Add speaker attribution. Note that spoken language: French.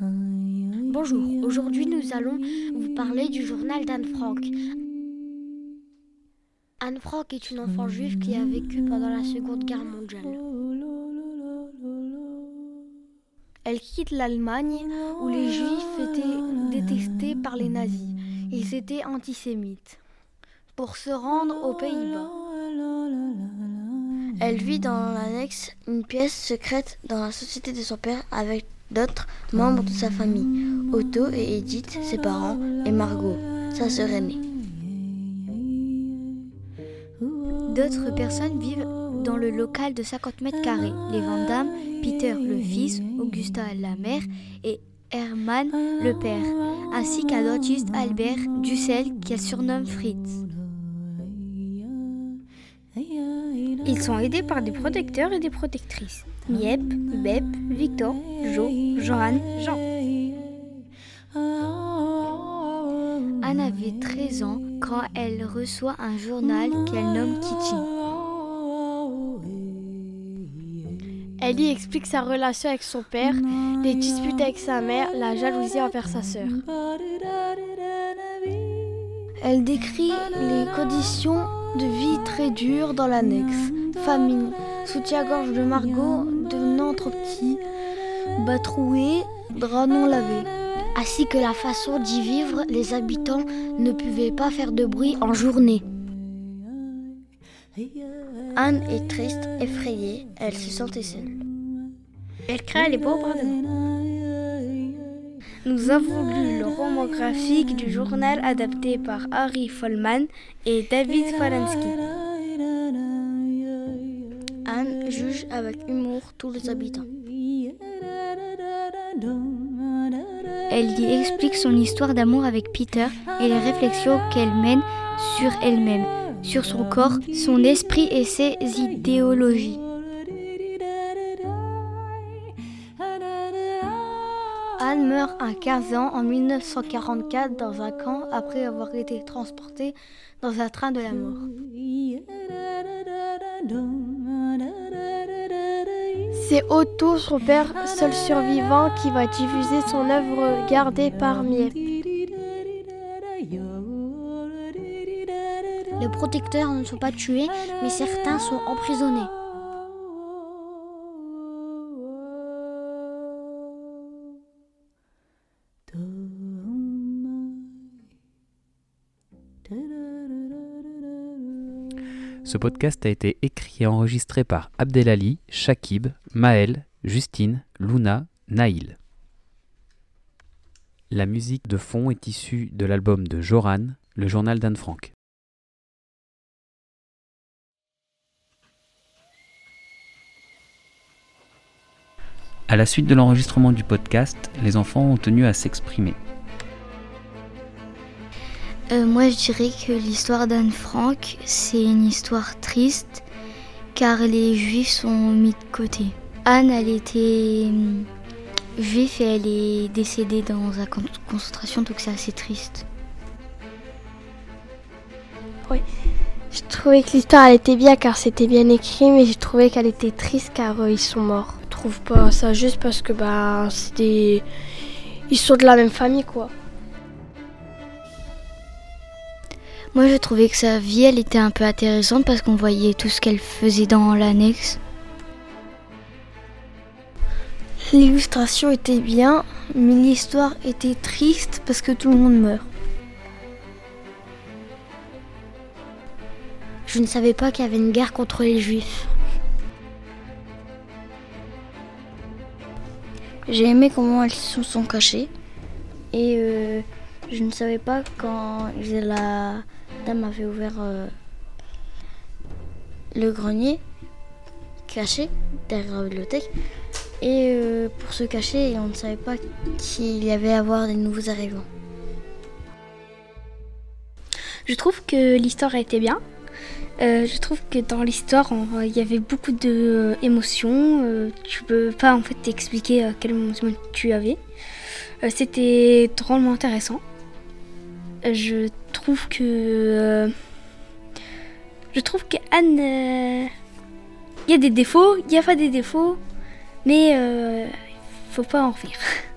Speaker 1: Bonjour, aujourd'hui nous allons vous parler du journal d'Anne Frank. Anne Frank est une enfant juive qui a vécu pendant la Seconde Guerre mondiale. Elle quitte l'Allemagne où les juifs étaient détestés par les nazis. Ils étaient antisémites. Pour se rendre aux Pays-Bas. Elle vit dans l'annexe une pièce secrète dans la société de son père avec d'autres membres de sa famille, Otto et Edith, ses parents, et Margot, sa sœur aînée. D'autres personnes vivent dans le local de 50 mètres carrés. Les Van Damme, Peter le fils, Augusta la mère et Hermann le père, ainsi qu'un dentiste Albert Dussel qu'elle surnomme Fritz. Ils sont aidés par des protecteurs et des protectrices. Miep, Bep, Victor, Jo, Johan, Jean. Anne avait 13 ans quand elle reçoit un journal qu'elle nomme Kitty.
Speaker 2: Elle y explique sa relation avec son père, les disputes avec sa mère, la jalousie envers sa sœur.
Speaker 1: Elle décrit les conditions de vie très dures dans l'annexe. Famine, soutien-gorge de Margot devenant trop petit, bas troué, drap non lavé. Ainsi que la façon d'y vivre, les habitants ne pouvaient pas faire de bruit en journée. Anne est triste, effrayée, elle se sentait seule.
Speaker 2: Elle craint les pauvres Nous avons lu le roman graphique du journal adapté par Harry Follman et David Falansky.
Speaker 1: Anne juge avec humour tous les habitants. Elle y explique son histoire d'amour avec Peter et les réflexions qu'elle mène sur elle-même, sur son corps, son esprit et ses idéologies. Meurt à 15 ans en 1944 dans un camp après avoir été transportée dans un train de la mort.
Speaker 2: C'est Otto, son père, seul survivant, qui va diffuser son œuvre gardée par Miep.
Speaker 1: Les protecteurs ne sont pas tués, mais certains sont emprisonnés.
Speaker 3: Ce podcast a été écrit et enregistré par Abdelali, Shakib, Maël, Justine, Luna, Naïl. La musique de fond est issue de l'album de Joran, le journal d'Anne Frank. À la suite de l'enregistrement du podcast, les enfants ont tenu à s'exprimer.
Speaker 1: Moi, je dirais que l'histoire d'Anne Frank, c'est une histoire triste, car les Juifs sont mis de côté. Anne, elle était hum, juive et elle est décédée dans la concentration, donc c'est assez triste.
Speaker 2: Oui. Je trouvais que l'histoire elle était bien car c'était bien écrit, mais j'ai trouvé qu'elle était triste car euh, ils sont morts. Je trouve pas ça juste parce que bah c'est des... ils sont de la même famille quoi.
Speaker 1: Moi, je trouvais que sa vie, elle était un peu intéressante parce qu'on voyait tout ce qu'elle faisait dans l'annexe. L'illustration était bien, mais l'histoire était triste parce que tout le monde meurt. Je ne savais pas qu'il y avait une guerre contre les juifs. J'ai aimé comment elles se sont cachées. Et euh, je ne savais pas quand la dame avait ouvert euh, le grenier caché derrière la bibliothèque. Et euh, pour se cacher, on ne savait pas qu'il y avait à avoir des nouveaux arrivants.
Speaker 2: Je trouve que l'histoire a été bien. Euh, je trouve que dans l'histoire, il y avait beaucoup d'émotions. tu peux pas en fait t'expliquer quelle émotion tu avais. C'était drôlement intéressant. Je trouve que. Euh, je trouve que Anne. Il euh, y a des défauts, il n'y a pas des défauts, mais il euh, faut pas en rire.